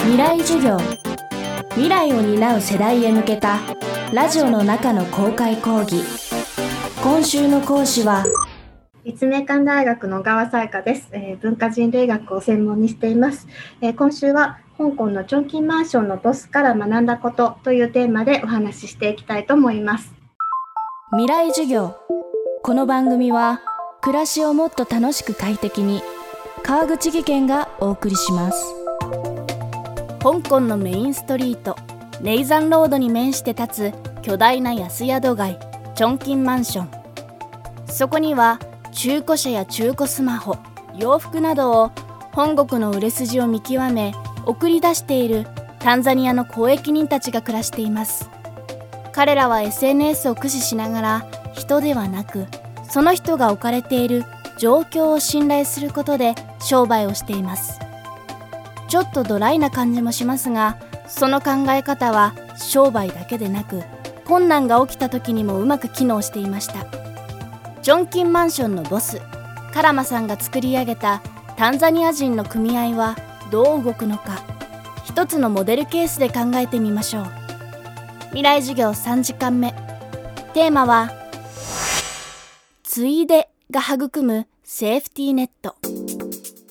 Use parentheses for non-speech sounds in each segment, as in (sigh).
未来授業。未来を担う世代へ向けたラジオの中の公開講義。今週の講師は立命館大学の小川彩香です、えー文化人類学を専門にしています、えー今週は香港のチョンキンマンションのボスから学んだことというテーマでお話ししていきたいと思います。未来授業。この番組は暮らしをもっと楽しく快適に川口義賢がお送りします香港のメインストリートネイザンロードに面して立つ巨大な安宿街チョンキンマンション。そこには中古車や中古スマホ洋服などを本国の売れ筋を見極め送り出しているタンザニアの交易人たちが暮らしています。彼らは SNS を駆使しながら人ではなくその人が置かれている状況を信頼することで商売をしています。ちょっとドライな感じもしますがその考え方は商売だけでなく困難が起きた時にもうまく機能していました。ジョンキンマンションのボスカラマさんが作り上げたタンザニア人の組合はどう動くのか一つのモデルケースで考えてみましょう。未来授業3時間目。テーマはついでが育むセーフティーネット。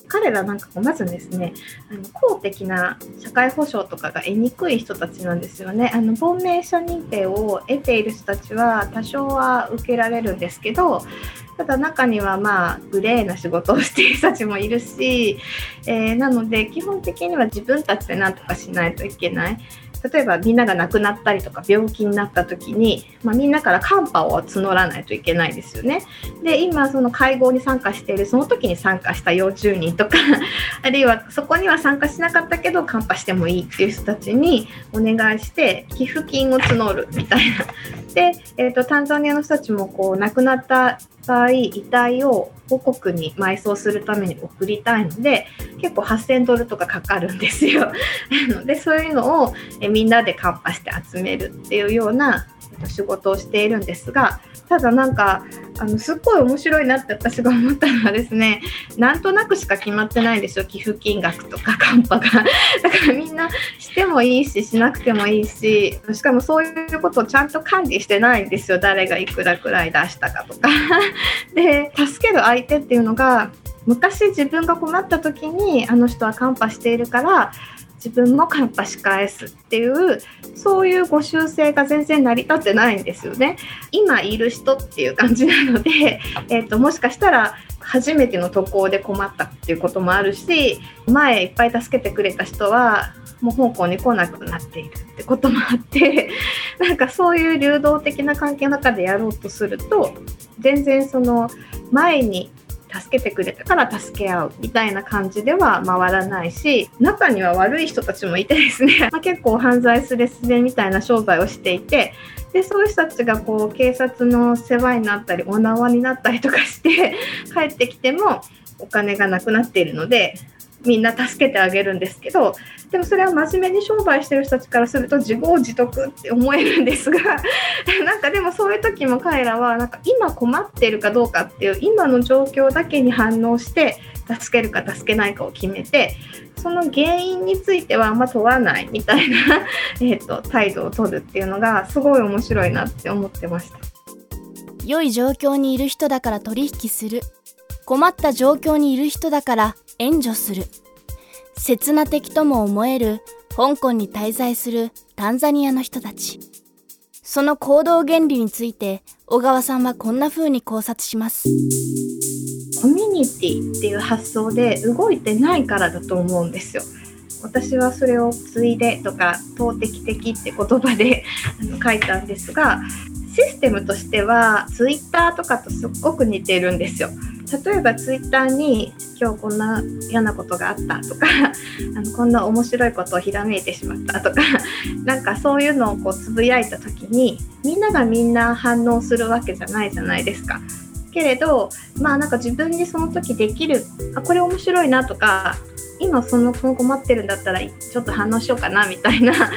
彼らなんかまずですねあの公的な社会保障とかが得にくい人たちなんですよねあの亡命者認定を得ている人たちは多少は受けられるんですけどただ中にはまあグレーな仕事をしている人たちもいるし、えーなので基本的には自分たちで何とかしないといけない。例えばみんなが亡くなったりとか病気になった時に、まあ、みんなからカンパを募らないといけないですよね。で今その会合に参加しているその時に参加した幼虫人とか (laughs) あるいはそこには参加しなかったけどカンパしてもいいっていう人たちにお願いして寄付金を募るみたいな。で、えー、とタンザニアの人たちもこう亡くなった場合遺体を母国に埋葬するために送りたいので結構8000ドルとかかかるんですよ。(laughs) でそういうのをえみんなでカンパして集めるっていうようなっと仕事をしているんですがただなんかあのすっごい面白いなって私が思ったのはですねなんとなくしか決まってないんですよ寄付金額とかカンパが。(laughs) だからみんなしてもいいししなくてもいいししかもそういうことをちゃんと管理してないんですよ。誰がいくらくらい出したかとか。(laughs) で助ける相手っていうのが昔自分が困った時にあの人はカンパしているから自分もカンパし返すっていうそういうご習性が全然成り立ってないんですよね。今いる人っていう感じなので、(laughs) えー、ともしかしたら初めての渡航で困ったっていうこともあるし前いっぱい助けてくれた人はもう香港に来なくなっているってこともあって (laughs) なんかそういう流動的な関係の中でやろうとすると全然その前に助けてくれたから助け合うみたいな感じでは回らないし中には悪い人たちもいてですね、(laughs) まあ、結構犯罪すれすれみたいな商売をしていてでそういう人たちがこう警察の世話になったりお縄になったりとかして (laughs) 帰ってきてもお金がなくなっているのでみんな助けてあげるんですけどでもそれは真面目に商売してる人たちからすると自業自得って思えるんですが (laughs) なんかでもそういう時も彼らはなんか今困ってるかどうかっていう今の状況だけに反応して助けるか助けないかを決めてその原因についてはあんま問わないみたいな (laughs) えーと態度を取るっていうのがすごい面白いなって思ってました。良い状況にいる人だから取引する困った状況にいる人だから援助する刹那的とも思える香港に滞在するタンザニアの人たちその行動原理について小川さんはこんな風に考察しますコミュニティっていう発想で動いてないからだと思うんですよ。私はそれを「ついで」とか「投擲的」って言葉であの書いたんですがシステムとしてはツイッターとかとすっごく似てるんですよ。例えばツイッターに今日こんな嫌なことがあったとか (laughs) あのこんな面白いことをひらめいてしまったとか (laughs) なんかそういうのをこうつぶやいた時にみんながみんな反応するわけじゃないじゃないですか。けれどまあなんか自分にその時できるあこれ面白いなとか今その子困ってるんだったらちょっと反応しようかなみたいな (laughs)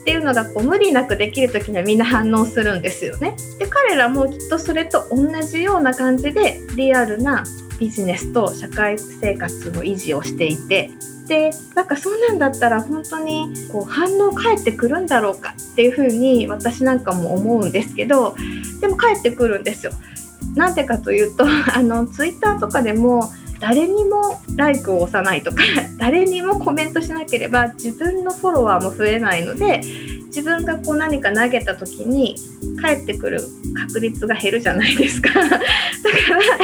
っていうのがこう無理なくできる時にはみんな反応するんですよね。で彼らもきっとそれと同じような感じでリアルなビジネスと社会生活の維持をしていてでなんかそうなんだったら本当にこう反応返ってくるんだろうかっていうふうに私なんかも思うんですけどでも返ってくるんですよ。なんでかというと (laughs) あのツイッターとかでも誰にもライクを押さないとか誰にもコメントしなければ自分のフォロワーも増えないので自分がこう何か投げた時に返ってくる確率が減るじゃないですか。(laughs) だか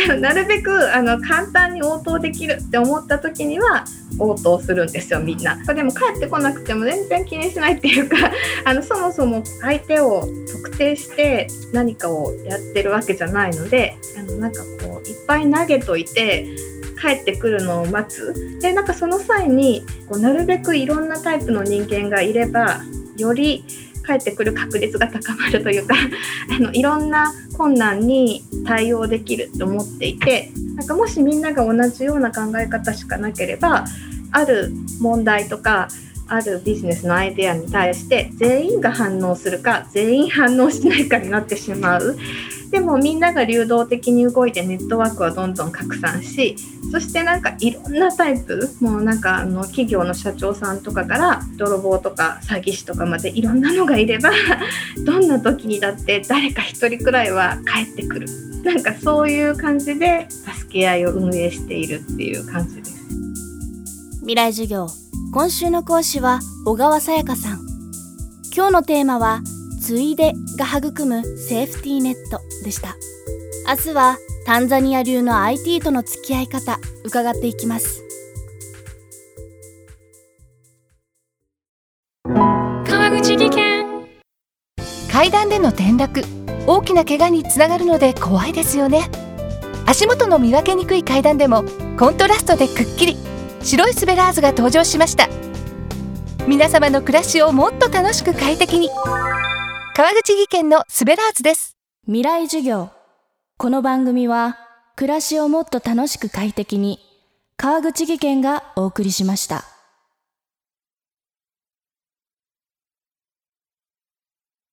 ら (laughs) なるべくあの簡単に応答できるって思った時には応答するんですよみんな。でも帰ってこなくても全然気にしないっていうか (laughs) あのそもそも相手を特定して何かをやってるわけじゃないのであのなんかこういっぱい投げといて帰ってくるのを待つ。でなんかその際にこうなるべくいろんなタイプの人間がいればより返ってくる確率が高まるというか (laughs) あのいろんな困難に対応できると思っていてなんかもしみんなが同じような考え方しかなければある問題とかあるビジネスのアイデアに対して全員が反応するか全員反応しないかになってしまう。でもみんなが流動的に動いてネットワークはどんどん拡散しそしてなんかいろんなタイプもうなんかあの企業の社長さんとかから泥棒とか詐欺師とかまでいろんなのがいれば (laughs) どんな時にだって誰か一人くらいは帰ってくる。なんかそういう感じで助け合いを運営しているっていう感じです。未来授業。今週の講師は小川さやかさん。今日のテーマはついでが育むセーフティーネットでした。明日はタンザニア流の IT との付き合い方伺っていきます。川口技研。階段での転落大きな怪我につながるので怖いですよね。足元の見分けにくい階段でもコントラストでくっきり白いスベラーズが登場しました。皆様の暮らしをもっと楽しく快適に川口技研のスベラーズです。未来授業。この番組は暮らしをもっと楽しく快適に川口技研がお送りしました。